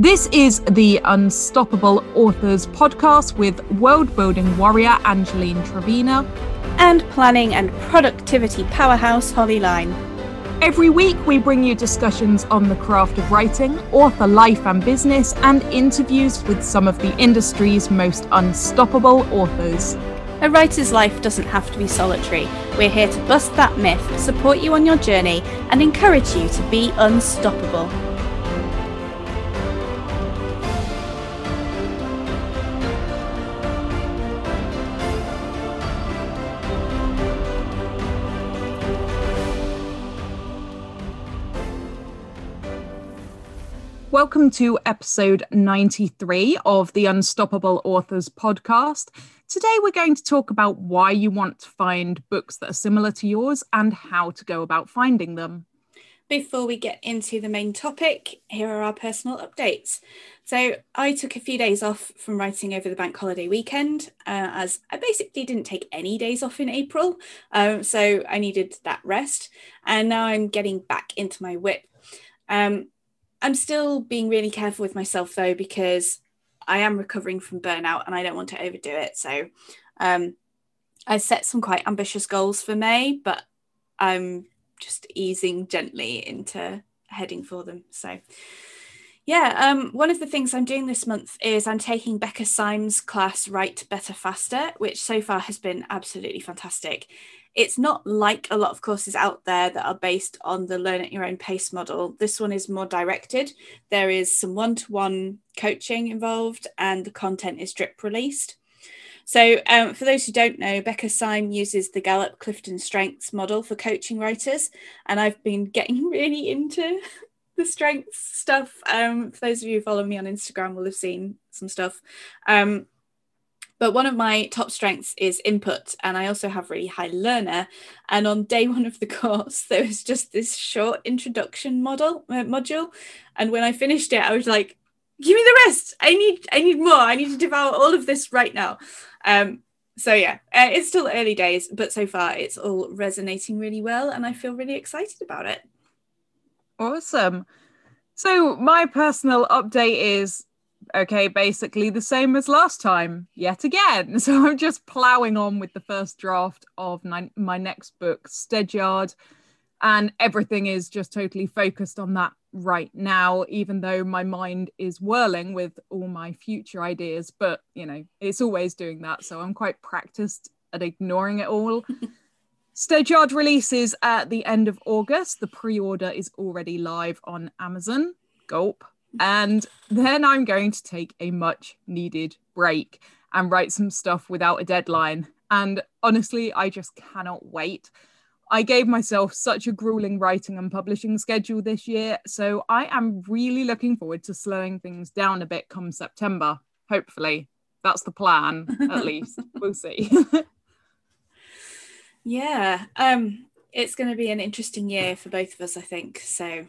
This is the Unstoppable Authors podcast with world building warrior Angeline Trevena and planning and productivity powerhouse Holly Lyne. Every week, we bring you discussions on the craft of writing, author life and business, and interviews with some of the industry's most unstoppable authors. A writer's life doesn't have to be solitary. We're here to bust that myth, support you on your journey, and encourage you to be unstoppable. Welcome to episode 93 of the Unstoppable Authors podcast. Today, we're going to talk about why you want to find books that are similar to yours and how to go about finding them. Before we get into the main topic, here are our personal updates. So, I took a few days off from writing over the bank holiday weekend, uh, as I basically didn't take any days off in April. Um, so, I needed that rest. And now I'm getting back into my whip. Um, I'm still being really careful with myself though, because I am recovering from burnout and I don't want to overdo it. So um, I set some quite ambitious goals for May, but I'm just easing gently into heading for them. So yeah, um, one of the things I'm doing this month is I'm taking Becca Syme's class Write Better Faster, which so far has been absolutely fantastic it's not like a lot of courses out there that are based on the learn at your own pace model. This one is more directed. There is some one to one coaching involved, and the content is drip released. So, um, for those who don't know, Becca Syme uses the Gallup Clifton Strengths model for coaching writers, and I've been getting really into the strengths stuff. Um, for those of you who follow me on Instagram, will have seen some stuff. Um, but one of my top strengths is input, and I also have really high learner. And on day one of the course, there was just this short introduction model uh, module, and when I finished it, I was like, "Give me the rest! I need, I need more! I need to devour all of this right now." Um, so yeah, uh, it's still early days, but so far it's all resonating really well, and I feel really excited about it. Awesome. So my personal update is okay, basically the same as last time, yet again. So I'm just ploughing on with the first draft of my, my next book, Steadyard, and everything is just totally focused on that right now, even though my mind is whirling with all my future ideas. But, you know, it's always doing that. So I'm quite practiced at ignoring it all. Steadyard releases at the end of August. The pre order is already live on Amazon. Gulp. And then I'm going to take a much needed break and write some stuff without a deadline. And honestly, I just cannot wait. I gave myself such a grueling writing and publishing schedule this year, so I am really looking forward to slowing things down a bit come September. Hopefully, that's the plan, at least. We'll see. yeah, um, it's going to be an interesting year for both of us, I think. So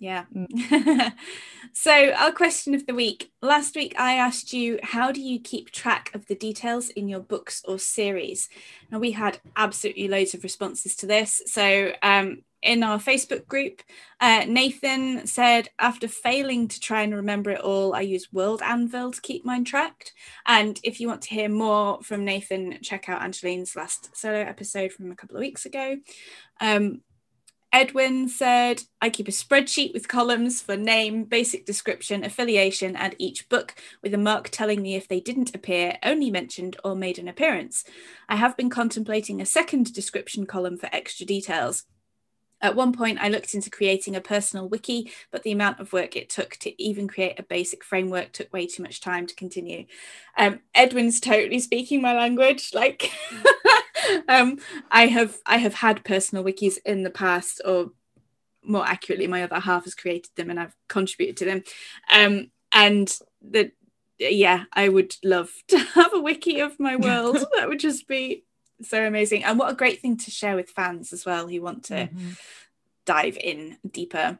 yeah. Mm. so, our question of the week. Last week, I asked you, how do you keep track of the details in your books or series? And we had absolutely loads of responses to this. So, um, in our Facebook group, uh, Nathan said, after failing to try and remember it all, I use World Anvil to keep mine tracked. And if you want to hear more from Nathan, check out Angeline's last solo episode from a couple of weeks ago. Um, Edwin said, I keep a spreadsheet with columns for name, basic description, affiliation, and each book with a mark telling me if they didn't appear, only mentioned, or made an appearance. I have been contemplating a second description column for extra details. At one point, I looked into creating a personal wiki, but the amount of work it took to even create a basic framework took way too much time to continue. Um, Edwin's totally speaking my language. Like, um, I have I have had personal wikis in the past, or more accurately, my other half has created them, and I've contributed to them. Um, and the yeah, I would love to have a wiki of my world. that would just be so amazing and what a great thing to share with fans as well who want to mm-hmm. dive in deeper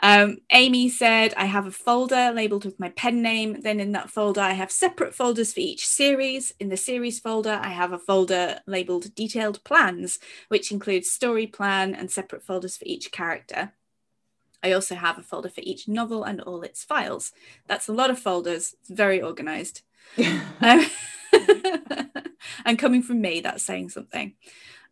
um, Amy said, I have a folder labeled with my pen name. Then in that folder, I have separate folders for each series. In the series folder, I have a folder labeled detailed plans, which includes story plan and separate folders for each character. I also have a folder for each novel and all its files. That's a lot of folders. It's very organized. um, and coming from me, that's saying something.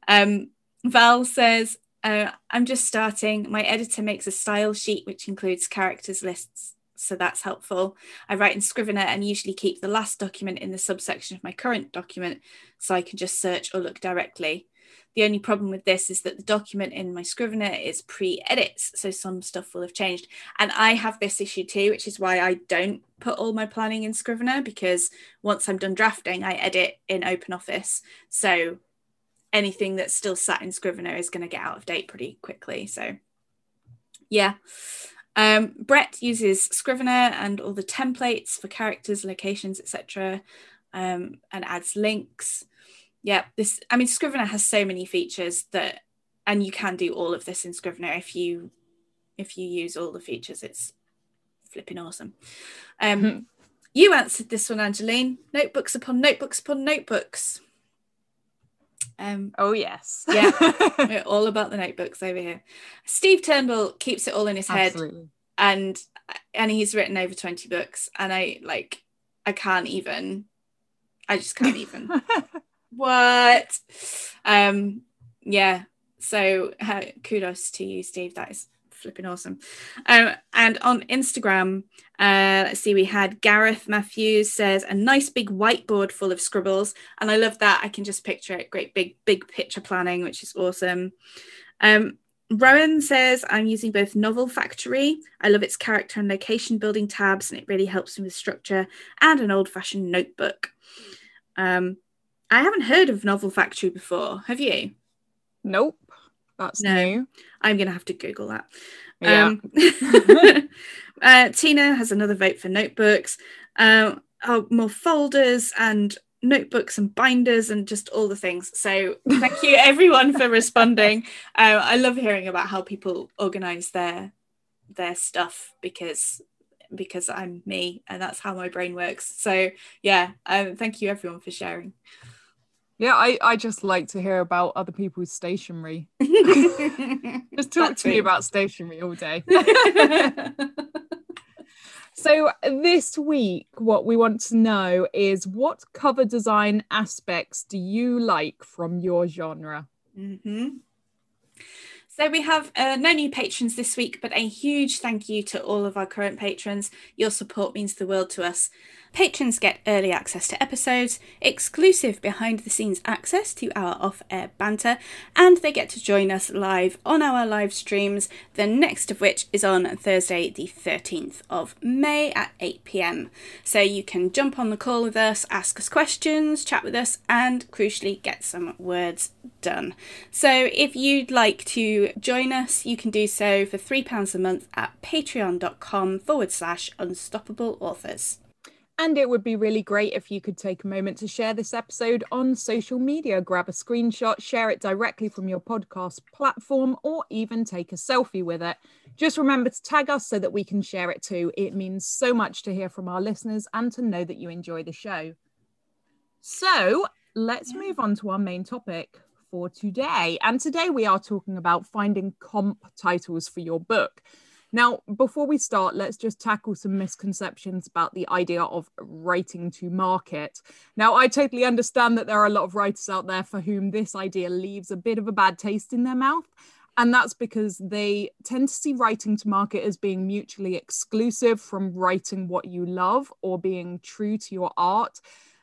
Um, Val says, uh, I'm just starting. My editor makes a style sheet which includes characters lists, so that's helpful. I write in Scrivener and usually keep the last document in the subsection of my current document so I can just search or look directly. The only problem with this is that the document in my Scrivener is pre edits, so some stuff will have changed. And I have this issue too, which is why I don't put all my planning in Scrivener because once I'm done drafting, I edit in OpenOffice. So anything that's still sat in Scrivener is going to get out of date pretty quickly. So, yeah. Um, Brett uses Scrivener and all the templates for characters, locations, etc., um, and adds links yeah this i mean scrivener has so many features that and you can do all of this in scrivener if you if you use all the features it's flipping awesome. Um mm-hmm. you answered this one angeline. Notebooks upon notebooks upon notebooks. Um oh yes. yeah we're all about the notebooks over here. Steve turnbull keeps it all in his head Absolutely. and and he's written over 20 books and i like i can't even i just can't even what? Um, yeah. So uh, kudos to you, Steve. That is flipping awesome. Um, and on Instagram, uh, let's see, we had Gareth Matthews says a nice big whiteboard full of scribbles, and I love that. I can just picture it. Great big big picture planning, which is awesome. Um, Rowan says I'm using both Novel Factory. I love its character and location building tabs, and it really helps me with structure and an old fashioned notebook. Um, I haven't heard of Novel Factory before. Have you? Nope. That's no. new. I'm going to have to Google that. Yeah. Um, uh, Tina has another vote for notebooks. Um, oh, more folders and notebooks and binders and just all the things. So thank you everyone for responding. Uh, I love hearing about how people organize their their stuff because because I'm me and that's how my brain works. So yeah, um, thank you everyone for sharing. Yeah, I, I just like to hear about other people's stationery. just talk to me about stationery all day. so, this week, what we want to know is what cover design aspects do you like from your genre? Mm-hmm. So we have uh, no new patrons this week, but a huge thank you to all of our current patrons. Your support means the world to us. Patrons get early access to episodes, exclusive behind the scenes access to our off air banter, and they get to join us live on our live streams, the next of which is on Thursday, the 13th of May at 8 pm. So you can jump on the call with us, ask us questions, chat with us, and crucially get some words done. So if you'd like to join us, you can do so for £3 a month at patreon.com forward slash unstoppable authors. And it would be really great if you could take a moment to share this episode on social media. Grab a screenshot, share it directly from your podcast platform, or even take a selfie with it. Just remember to tag us so that we can share it too. It means so much to hear from our listeners and to know that you enjoy the show. So let's move on to our main topic for today. And today we are talking about finding comp titles for your book. Now, before we start, let's just tackle some misconceptions about the idea of writing to market. Now, I totally understand that there are a lot of writers out there for whom this idea leaves a bit of a bad taste in their mouth. And that's because they tend to see writing to market as being mutually exclusive from writing what you love or being true to your art.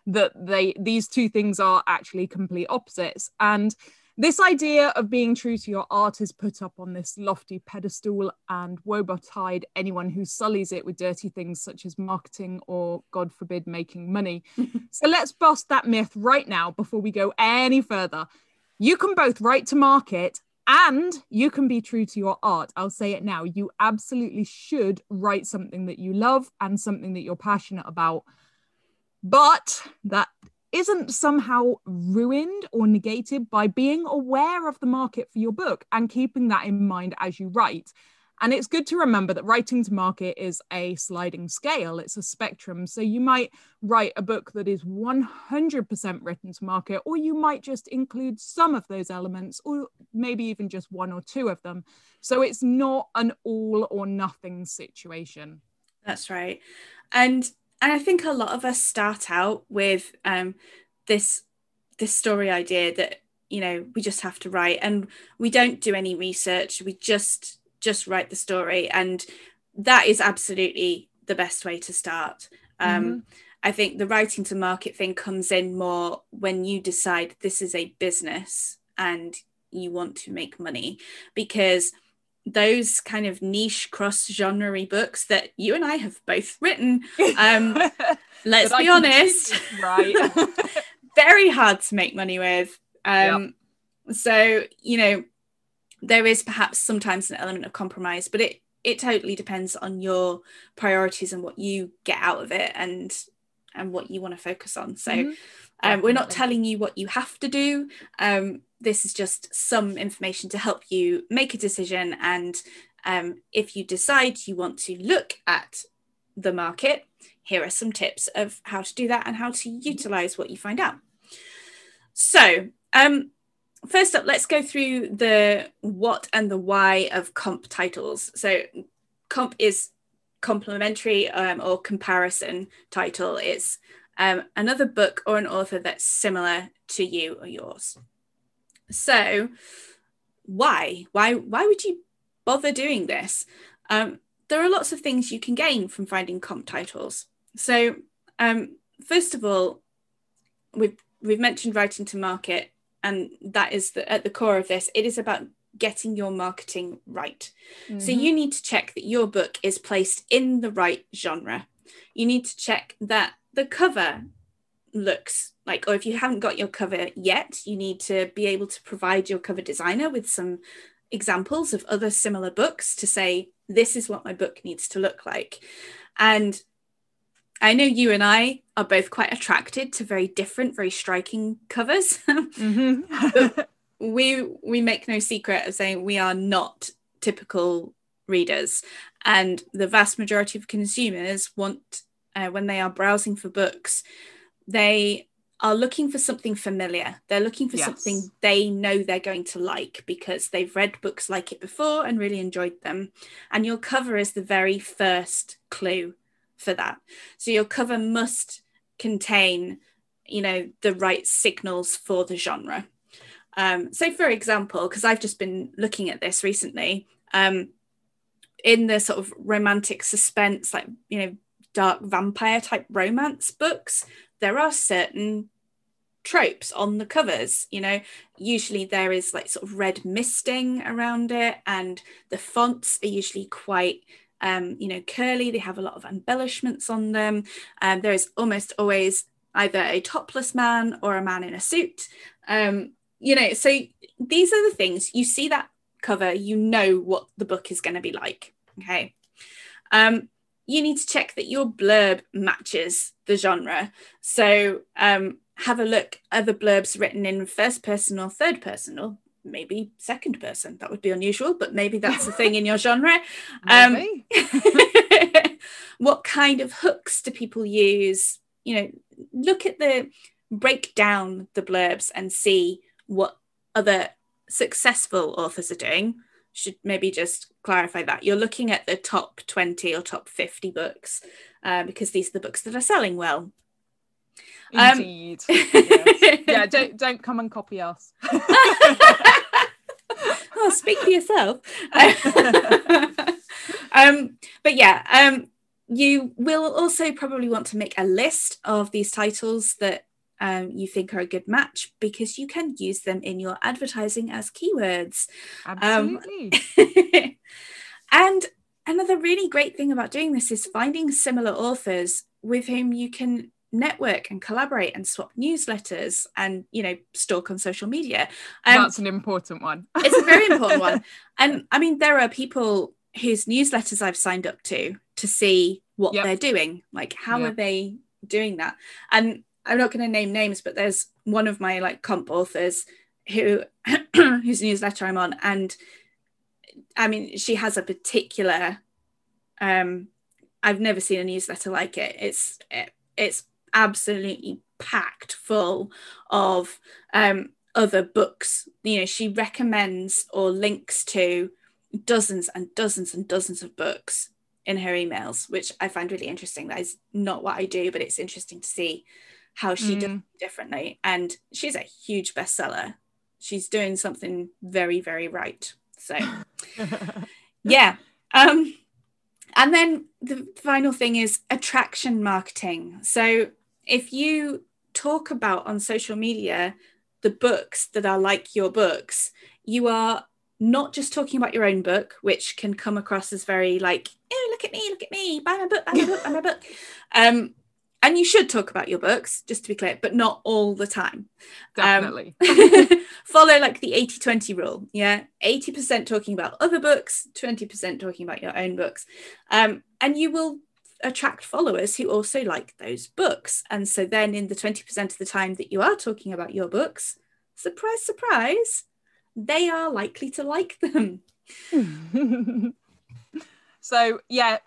That they these two things are actually complete opposites. And this idea of being true to your art is put up on this lofty pedestal, and woe betide anyone who sullies it with dirty things such as marketing or, God forbid, making money. so let's bust that myth right now before we go any further. You can both write to market and you can be true to your art. I'll say it now. You absolutely should write something that you love and something that you're passionate about. But that isn't somehow ruined or negated by being aware of the market for your book and keeping that in mind as you write. And it's good to remember that writing to market is a sliding scale, it's a spectrum. So you might write a book that is 100% written to market, or you might just include some of those elements, or maybe even just one or two of them. So it's not an all or nothing situation. That's right. And I think a lot of us start out with um, this this story idea that you know we just have to write and we don't do any research we just just write the story and that is absolutely the best way to start um, mm-hmm. i think the writing to market thing comes in more when you decide this is a business and you want to make money because those kind of niche cross genre books that you and I have both written. Um, let's be honest, right? very hard to make money with. Um, yep. So you know, there is perhaps sometimes an element of compromise, but it it totally depends on your priorities and what you get out of it and and what you want to focus on. So. Mm-hmm. Um, we're not telling you what you have to do. Um, this is just some information to help you make a decision. And um, if you decide you want to look at the market, here are some tips of how to do that and how to utilize what you find out. So, um, first up, let's go through the what and the why of comp titles. So, comp is complementary um, or comparison title. It's um, another book or an author that's similar to you or yours. So, why? Why? Why would you bother doing this? Um, there are lots of things you can gain from finding comp titles. So, um, first of all, we've we've mentioned writing to market, and that is the, at the core of this. It is about getting your marketing right. Mm-hmm. So you need to check that your book is placed in the right genre. You need to check that the cover looks like or if you haven't got your cover yet you need to be able to provide your cover designer with some examples of other similar books to say this is what my book needs to look like. And i know you and i are both quite attracted to very different very striking covers. Mm-hmm. we we make no secret of saying we are not typical readers. And the vast majority of consumers want uh, when they are browsing for books they are looking for something familiar. They're looking for yes. something they know they're going to like because they've read books like it before and really enjoyed them. And your cover is the very first clue for that. So your cover must contain, you know, the right signals for the genre. Um, so, for example, because I've just been looking at this recently, um, in the sort of romantic suspense, like, you know, dark vampire type romance books, there are certain tropes on the covers you know. Usually there is like sort of red misting around it and the fonts are usually quite um, you know curly. They have a lot of embellishments on them. Um, there is almost always either a topless man or a man in a suit. Um, you know so these are the things. You see that cover you know what the book is going to be like okay? Um, you need to check that your blurb matches the genre. So um, have a look at the blurbs written in first person or third person or maybe second person. That would be unusual, but maybe that's the thing in your genre. Um, what kind of hooks do people use? You know, look at the break down the blurbs and see what other successful authors are doing should maybe just clarify that. You're looking at the top 20 or top 50 books uh, because these are the books that are selling well. Um, indeed. Um, yes. yeah don't don't come and copy us. Oh, speak for yourself. Um, but yeah um, you will also probably want to make a list of these titles that um, you think are a good match because you can use them in your advertising as keywords. Um, Absolutely. Um, and another really great thing about doing this is finding similar authors with whom you can network and collaborate and swap newsletters and you know stalk on social media um, that's an important one it's a very important one and i mean there are people whose newsletters i've signed up to to see what yep. they're doing like how yep. are they doing that and I'm not going to name names, but there's one of my like comp authors who whose newsletter I'm on, and I mean, she has a particular. Um, I've never seen a newsletter like it. It's it, it's absolutely packed full of um, other books. You know, she recommends or links to dozens and dozens and dozens of books in her emails, which I find really interesting. That is not what I do, but it's interesting to see how she mm. does differently. And she's a huge bestseller. She's doing something very, very right. So, yeah. Um, and then the final thing is attraction marketing. So, if you talk about on social media the books that are like your books, you are not just talking about your own book, which can come across as very like, oh, look at me, look at me, buy my book, buy my book, buy my book. Um, and you should talk about your books, just to be clear, but not all the time. Definitely. Um, follow like the 80 20 rule. Yeah. 80% talking about other books, 20% talking about your own books. Um, and you will attract followers who also like those books. And so then in the 20% of the time that you are talking about your books, surprise, surprise, they are likely to like them. so, yeah,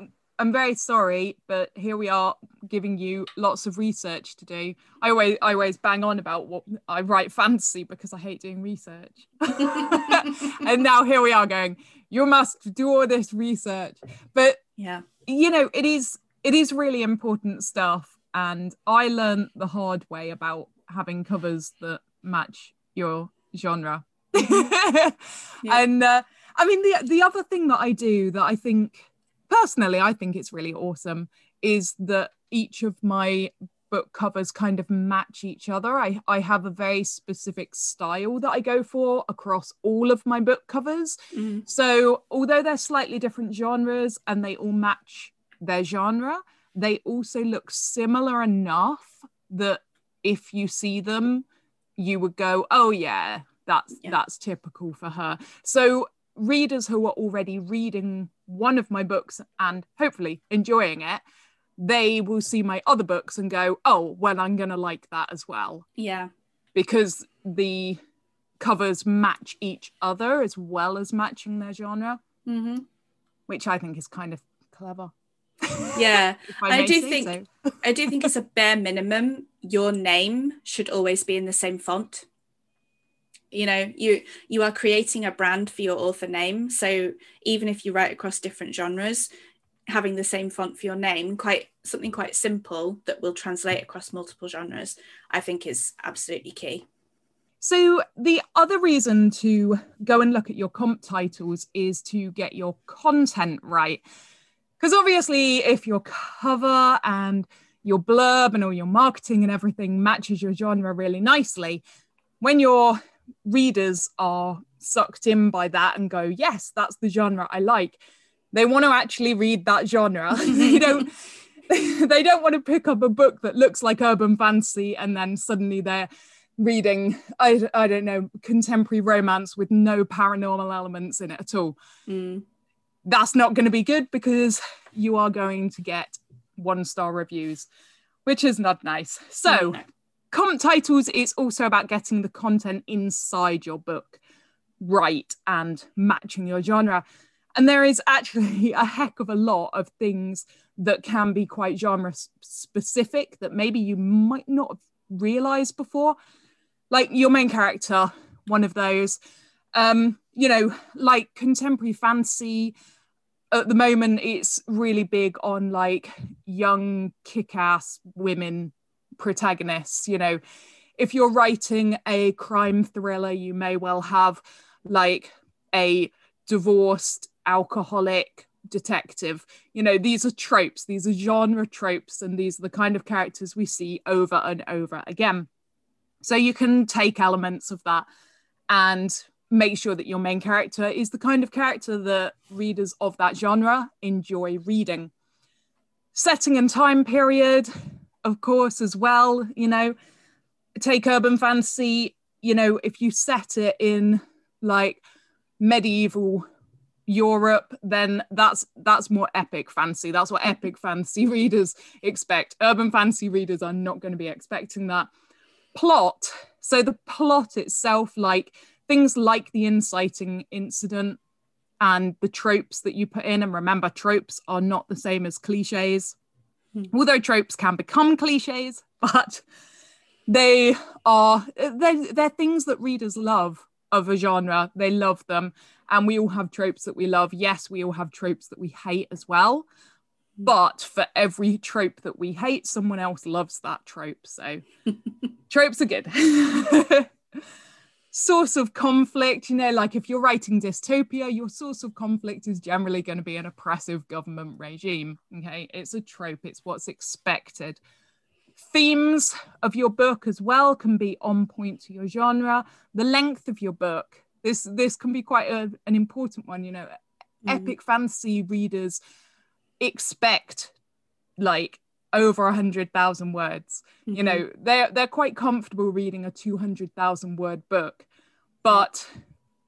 I'm very sorry, but here we are giving you lots of research to do. I always I always bang on about what I write fantasy because I hate doing research. and now here we are going, you must do all this research. But yeah, you know, it is it is really important stuff. And I learned the hard way about having covers that match your genre. yeah. And uh, I mean, the the other thing that I do that I think personally, I think it's really awesome is that each of my book covers kind of match each other. I, I have a very specific style that I go for across all of my book covers. Mm. So, although they're slightly different genres and they all match their genre, they also look similar enough that if you see them, you would go, "Oh yeah, that's yeah. that's typical for her." So readers who are already reading one of my books and hopefully enjoying it, they will see my other books and go, "Oh, well, I'm going to like that as well." Yeah. Because the covers match each other as well as matching their genre, mm-hmm. which I think is kind of clever yeah I, I, do think so. i do think as a bare minimum your name should always be in the same font you know you you are creating a brand for your author name. So even if you write across different genres having the same font for your name quite something quite simple that will translate across multiple genres i think is absolutely key. So the other reason to go and look at your comp titles is to get your content right. Because obviously, if your cover and your blurb and all your marketing and everything matches your genre really nicely, when your readers are sucked in by that and go, yes, that's the genre I like, they want to actually read that genre. they don't. they don't want to pick up a book that looks like urban fantasy and then suddenly they're reading I, I don't know contemporary romance with no paranormal elements in it at all mm that's not going to be good because you are going to get one star reviews, which is not nice. So, no. Comp titles is also about getting the content inside your book right and matching your genre. And there is actually a heck of a lot of things that can be quite genre specific that maybe you might not have realized before. Like your main character, one of those. Um, you know, like contemporary fantasy. At the moment, it's really big on like young, kick ass women protagonists. You know, if you're writing a crime thriller, you may well have like a divorced alcoholic detective. You know, these are tropes, these are genre tropes, and these are the kind of characters we see over and over again. So you can take elements of that and make sure that your main character is the kind of character that readers of that genre enjoy reading. Setting and time period, of course, as well. You know, take urban fantasy, you know, if you set it in like medieval Europe, then that's that's more epic fantasy. That's what epic fantasy readers expect. Urban fantasy readers are not going to be expecting that. Plot. So the plot itself, like things like the inciting incident and the tropes that you put in. And remember, tropes are not the same as cliches. Hmm. although tropes can become cliches, but they are they're, they're things that readers love of a genre. They love them. And we all have tropes that we love. Yes, we all have tropes that we hate as well. Hmm. But for every trope that we hate, someone else loves that trope. So tropes are good. source of conflict, you know, like if you're writing dystopia, your source of conflict is generally going to be an oppressive government regime. Okay. It's a trope, it's what's expected. Themes of your book as well can be on point to your genre. The length of your book. This this can be quite a, an important one, you know. Mm. Epic fantasy readers expect like over a hundred thousand words. You Mm-hmm. know they're they're quite comfortable reading a 200,000 word book but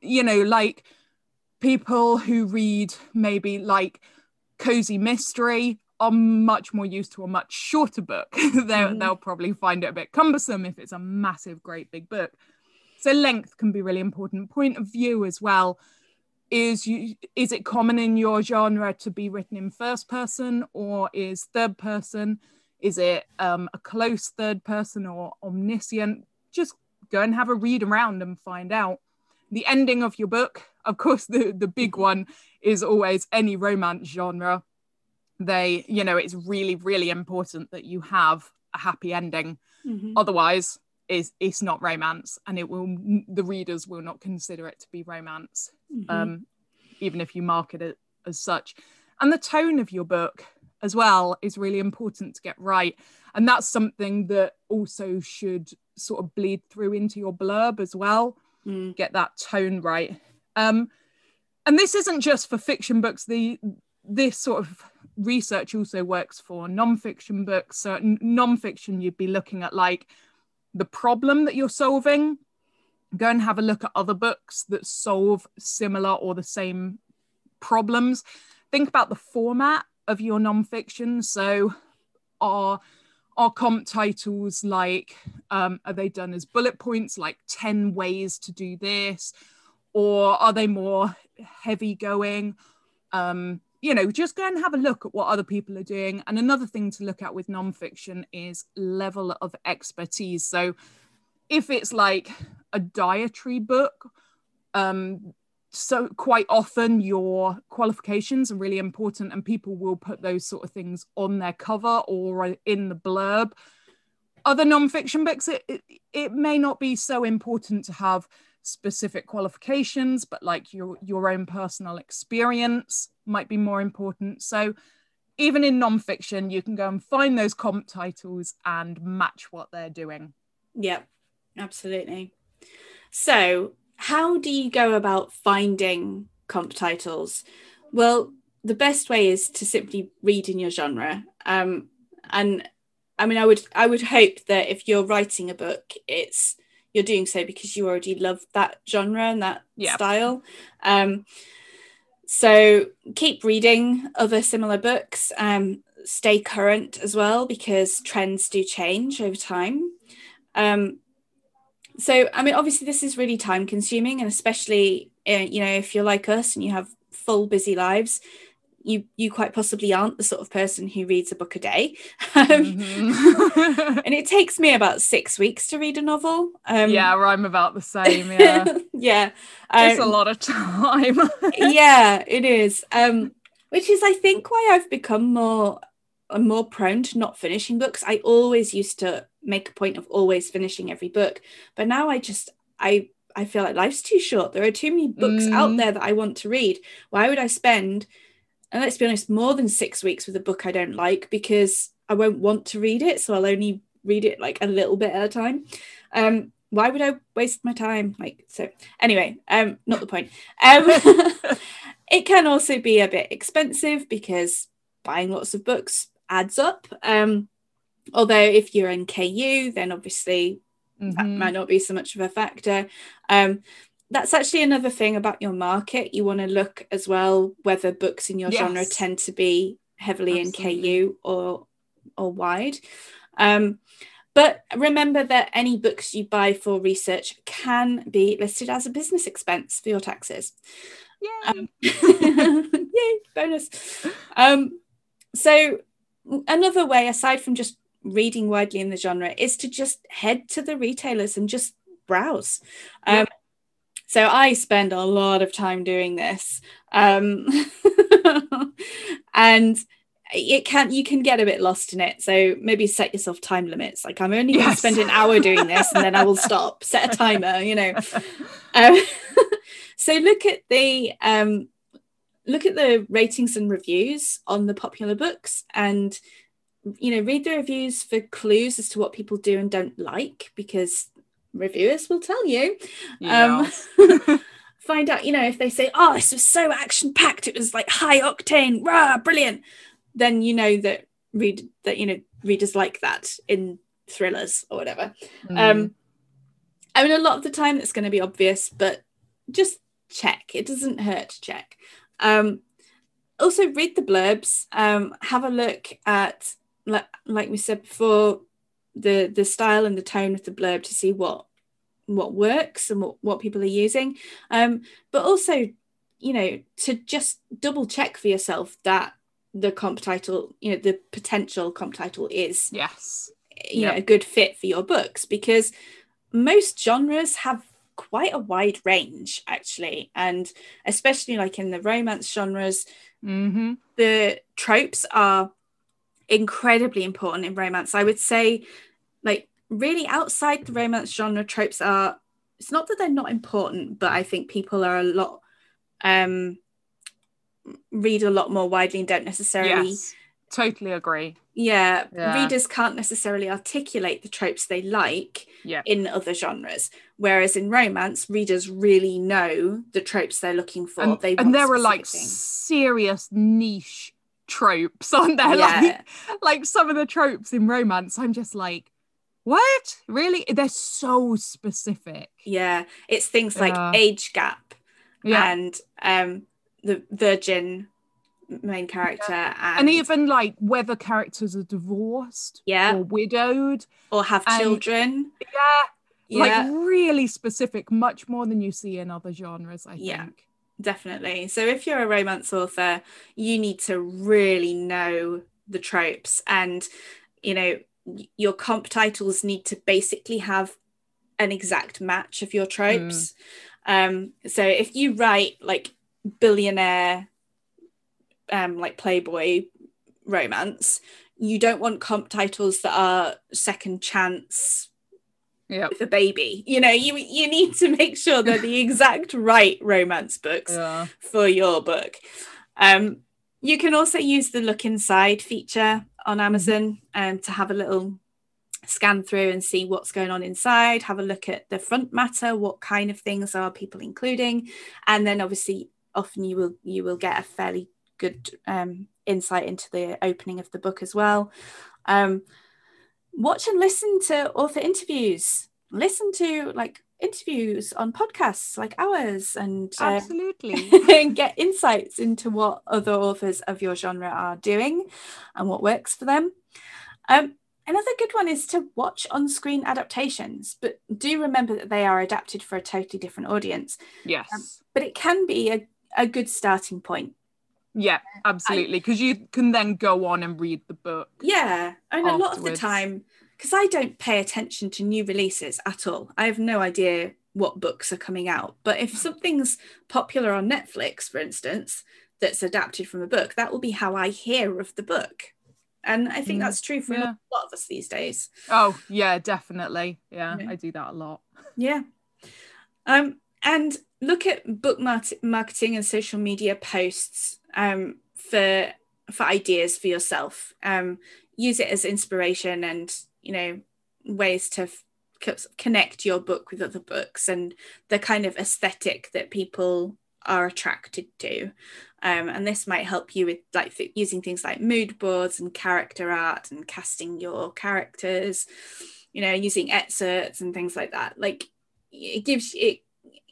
you know like people who read maybe like cozy mystery are much more used to a much shorter book. Mhm. they'll probably find it a bit cumbersome if it's a massive great big book. So length can be really important point of view as well is you is it common in your genre to be written in first person or is third person? Is it um, a close third person or omniscient? Just go and have a read around and find out. The ending of your book of course the the big one is always any romance genre. They you know it's really really important that you have a happy ending. Mhm. otherwise is it's not romance and it will the readers will not consider it to be romance Mhm. um, even if you market it as such. And the tone of your book as well is really important to get right. And that's something that also should sort of bleed through into your blurb as well. Mm. Get that tone right. Um, and this isn't just for fiction books. The this sort of research also works for non-fiction books. So non-fiction, you'd be looking at like the problem that you're solving go and have a look at other books that solve similar or the same problems. Think about the format of your nonfiction. So, are are comp titles like um, are they done as bullet points, like ten ways to do this, or are they more heavy going? Um, you know, just go and have a look at what other people are doing. And another thing to look at with nonfiction is level of expertise. So, if it's like a dietary book um so quite often your qualifications are really important and people will put those sort of things on their cover or in the blurb other non-fiction books it, it, it may not be so important to have specific qualifications but like your your own personal experience might be more important so even in non-fiction you can go and find those comp titles and match what they're doing Yep, absolutely. So, how do you go about finding comp titles? Well, the best way is to simply read in your genre. Um, and I mean, I would I would hope that if you're writing a book, it's you're doing so because you already love that genre and that Yeah. style. Um, so keep reading other similar books. Um, stay current as well because trends do change over time. Um, so, I mean, obviously, this is really time consuming, and especially, uh, you know, if you're like us and you have full busy lives, you you quite possibly aren't the sort of person who reads a book a day. Um, Mhm. and it takes me about six weeks to read a novel. Um, yeah, I'm about the same. Yeah, yeah. it's a Um, lot of time. yeah, it is. Um, which is, I think, why I've become more I'm more prone to not finishing books. I always used to make a point of always finishing every book, but now I just I I feel like life's too short. There are too many books out Mm. there that I want to read. Why would I spend, and let's be honest, more than six weeks with a book I don't like because I won't want to read it, so I'll only read it like a little bit at a time. Um, why would I waste my time? Like so. Anyway, um, not the point. Um, it can also be a bit expensive because buying lots of books adds up. Um, although if you're in KU, then obviously that Mhm. might not be so much of a factor. Um, that's actually another thing about your market. You want to look as well whether books in your genre tend to be heavily Absolutely. in KU or or wide. Um, but remember that any books you buy for research can be listed as a business expense for your taxes. Yay! Um, yay, bonus. Um, so another way, aside from just reading widely in the genre, is to just head to the retailers and just browse. Um. So I spend a lot of time doing this, um, and it can you can get a bit lost in it. So maybe set yourself time limits. Like I'm only going to spend an hour doing this, and then I will stop. Set a timer. You know. Um, so look at the um, look at the ratings and reviews on the popular books, and you know read the reviews for clues as to what people do and don't like, because reviewers will tell you. Um, Find out, you know, if they say, "Oh, this was so action packed, it was like high octane, rah, brilliant," then you know that read that you know readers like that in thrillers or whatever. Mm. Um, I mean, a lot of the time it's going to be obvious, but just check. It doesn't hurt to check. Um, also, read the blurbs. Um, have a look at, like, like we said before, the the style and the tone of the blurb to see what what works and what, what people are using. Um, but also, you know, to just double check for yourself that the comp title, you know, the potential comp title is yes. you know a good fit for your books because most genres have quite a wide range actually and especially like in the romance genres Mm-hmm. the tropes are incredibly important in romance i would say like really outside the romance genre tropes are it's not that they're not important but i think people are a lot um read a lot more widely and don't necessarily Yes. Totally agree. yeah, Yeah. readers can't necessarily articulate the tropes they like Yeah. in other genres whereas in romance readers really know the tropes they're looking for And, they and there are like things. serious niche tropes, aren't there? yeah Like, like some of the tropes in romance, I'm just like, what? Really? They're so specific. yeah it's things like Yeah. age gap Yeah. and um the virgin main character and, and even like whether characters are divorced Yeah. or widowed. or have and- children Yeah. yeah Like really specific, much more than you see in other genres, I Yeah. think. Definitely. So if you're a romance author you need to really know the tropes and you know your comp titles need to basically have an exact match of your tropes. Um so if you write like billionaire um like playboy romance you don't want comp titles that are second chance Yeah. with a baby you know you you need to make sure they're the exact right romance books Yeah. for your book. Um, you can also use the look inside feature on Amazon um, to have a little scan through and see what's going on inside, have a look at the front matter, what kind of things are people including, and then obviously often you will you will get a fairly good um, insight into the opening of the book as well. Um, watch and listen to author interviews. Listen to like interviews on podcasts like ours and uh, Absolutely. and get insights into what other authors of your genre are doing and what works for them. Um, another good one is to watch on screen adaptations, but do remember that they are adapted for a totally different audience. yes. But it can be a, a good starting point. Yeah, absolutely. Because you can then go on and read the book. Yeah, and a lot of the time, because I don't pay attention to new releases at all, I have no idea what books are coming out. But if something's popular on Netflix, for instance, that's adapted from a book, that will be how I hear of the book. And I think Mm, that's true for a lot of us these days. Oh, yeah, definitely. Yeah, Yeah. I do that a lot. Yeah. Um, and look at book marketing and social media posts um, for for ideas for yourself. Um, use it as inspiration and you know ways to f- connect your book with other books and the kind of aesthetic that people are attracted to. Um, and this might help you with like using things like mood boards and character art and casting your characters you know using excerpts and things like that like it gives it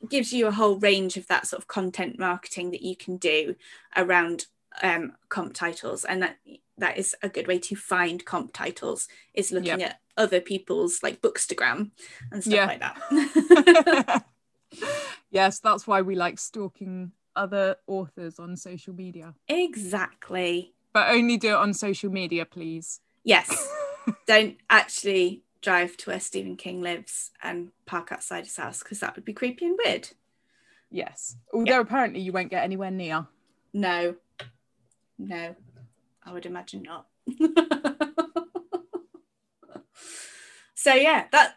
gives you a whole range of that sort of content marketing that you can do around um, comp titles and that that is a good way to find comp titles is looking Yep. at other people's like bookstagram and stuff Yeah. like that yes, that's why we like stalking other authors on social media. Exactly. But only do it on social media, please. Yes. Don't actually drive to where Stephen King lives and park outside his house because that would be creepy and weird. Yes. Although apparently you won't get anywhere near. No. No. I would imagine not. so yeah, that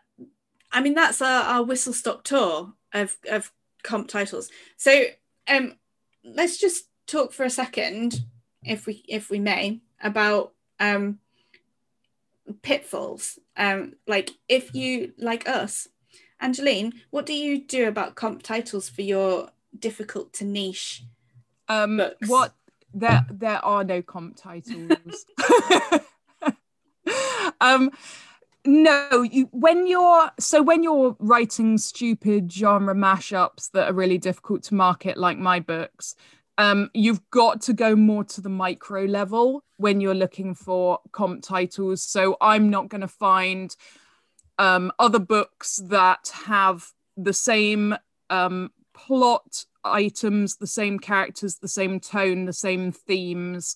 I mean that's our, our whistle stop tour of of comp titles. So um let's just talk for a second, if we if we may, about um pitfalls. Um like if you like us, Angeline, what do you do about comp titles for your difficult to niche Um books? what there there are no comp titles. um no, you when you're so when you're writing stupid genre mashups that are really difficult to market, like my books, um, you've got to go more to the micro level when you're looking for comp titles. So I'm not going to find um, other books that have the same um, plot items, the same characters, the same tone, the same themes.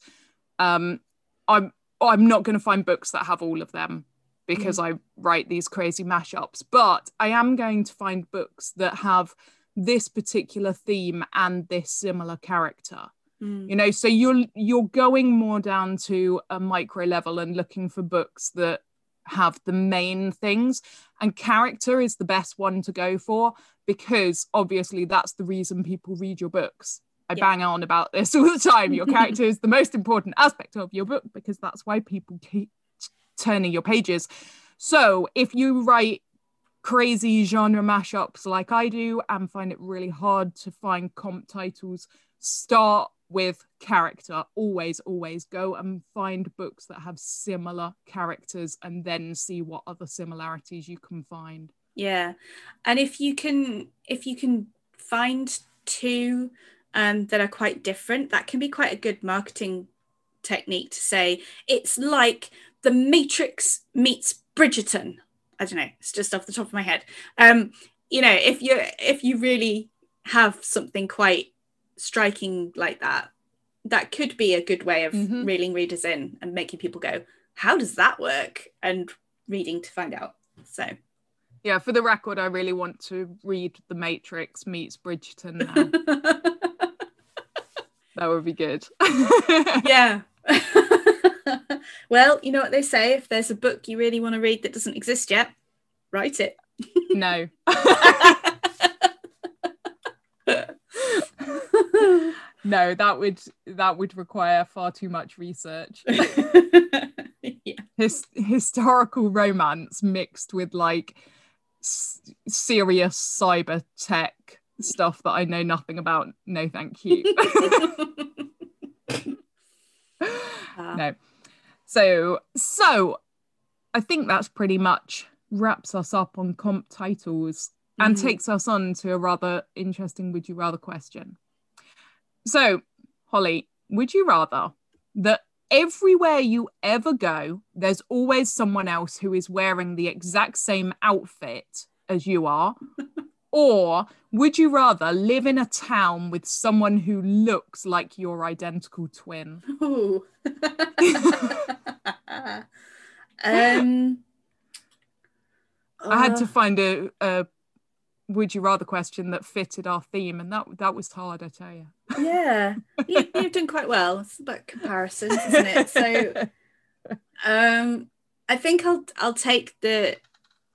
Um, I'm I'm not going to find books that have all of them because I write these crazy mashups, but I am going to find books that have this particular theme and this similar character. Mm. You know, so you're you're going more down to a micro level and looking for books that have the main things and character is the best one to go for because obviously that's the reason people read your books. I Yeah. bang on about this all the time. Your character is the most important aspect of your book because that's why people keep turning your pages. So if you write crazy genre mashups like I do and find it really hard to find comp titles, start with character. Always, always go and find books that have similar characters and then see what other similarities you can find. Yeah. And if you can if you can find two um that are quite different, that can be quite a good marketing technique to say it's like the Matrix meets Bridgerton. I don't know, it's just off the top of my head. Um, you know, if you if you really have something quite striking like that, that could be a good way of Mhm. reeling readers in and making people go, how does that work? And reading to find out. So Yeah, for the record, I really want to read The Matrix meets Bridgerton now. that would be good. yeah. well, you know what they say if there's a book you really want to read that doesn't exist yet, write it. no. no, that would that would require far too much research. yeah. His, historical romance mixed with like s- serious cyber tech stuff that I know nothing about. No, thank you. Ah. no. So, so I think that's pretty much wraps us up on comp titles and Mhm. takes us on to a rather interesting would you rather question. So, Holly, would you rather that everywhere you ever go, there's always someone else who is wearing the exact same outfit as you are? or would you rather live in a town with someone who looks like your identical twin? Ooh. um, I had to uh, find a, a would you rather question that fitted our theme, and that that was hard, I tell you. yeah, you, you've done quite well. It's about comparisons, isn't it? So, um, I think I'll I'll take the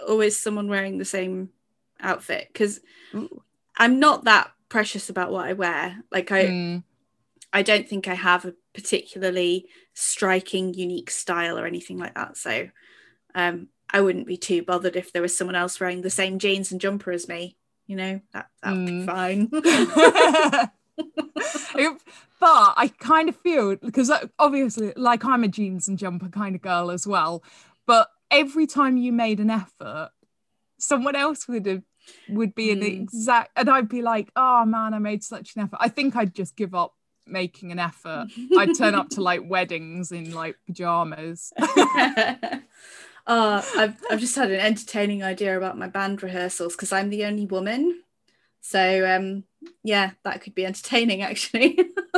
always someone wearing the same outfit because I'm not that precious about what I wear. Like I, Mm, I don't think I have a particularly striking, unique style or anything like that. So um, I wouldn't be too bothered if there was someone else wearing the same jeans and jumper as me. You know, that that would be Mm. fine. But I kind of feel because obviously, like I'm a jeans and jumper kind of girl as well. But every time you made an effort, someone else would have would be Mm. exact, and I'd be like, "Oh man, I made such an effort." I think I'd just give up making an effort. I'd turn up to like weddings in like pajamas. oh, I've, I've just had an entertaining idea about my band rehearsals because I'm the only woman. So um, Yeah, that could be entertaining actually.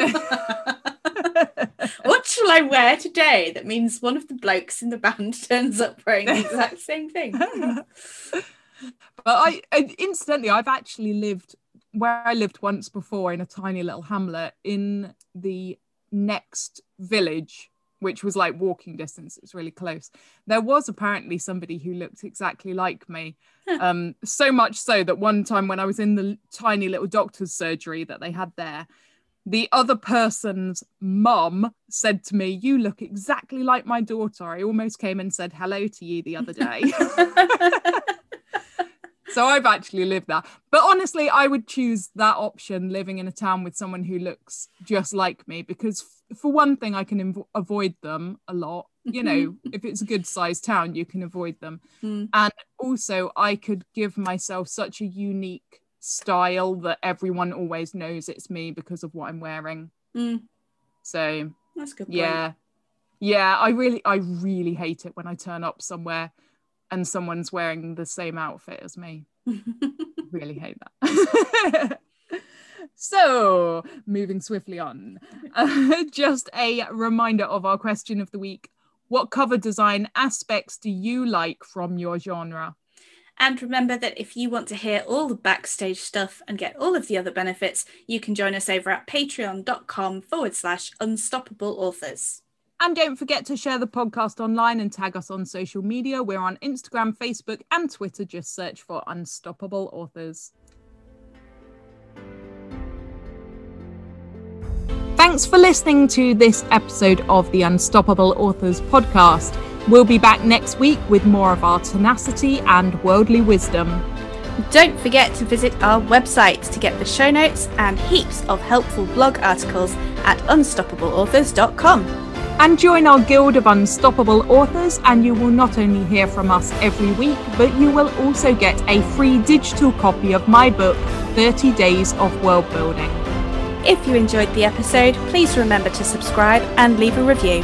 what shall I wear today? That means one of the blokes in the band turns up wearing the exact same thing. But I, incidentally, I've actually lived where I lived once before in a tiny little hamlet in the next village which was like walking distance. It was really close. There was apparently somebody who looked exactly like me. um, so much so that one time when I was in the tiny little doctor's surgery that they had there, the other person's mum said to me, You look exactly like my daughter. I almost came and said hello to you the other day. so I've actually lived that. But honestly, I would choose that option living in a town with someone who looks just like me because, f- for one thing, I can avoid them a lot. You know, if it's a good sized town, you can avoid them. Mm. And also, I could give myself such a unique style that everyone always knows it's me because of what I'm wearing. Mm, So, that's a good. Point. yeah. Yeah, I really I really hate it when I turn up somewhere and someone's wearing the same outfit as me. really hate that. so, moving swiftly on, uh, just a reminder of our question of the week. What cover design aspects do you like from your genre? And remember that if you want to hear all the backstage stuff and get all of the other benefits, you can join us over at patreon.com forward slash unstoppable authors. And don't forget to share the podcast online and tag us on social media. We're on Instagram, Facebook, and Twitter. Just search for Unstoppable Authors. Thanks for listening to this episode of the Unstoppable Authors podcast. We'll be back next week with more of our tenacity and worldly wisdom. Don't forget to visit our website to get the show notes and heaps of helpful blog articles at unstoppableauthors.com. And join our Guild of Unstoppable Authors, and you will not only hear from us every week, but you will also get a free digital copy of my book, 30 Days of World Building. If you enjoyed the episode, please remember to subscribe and leave a review.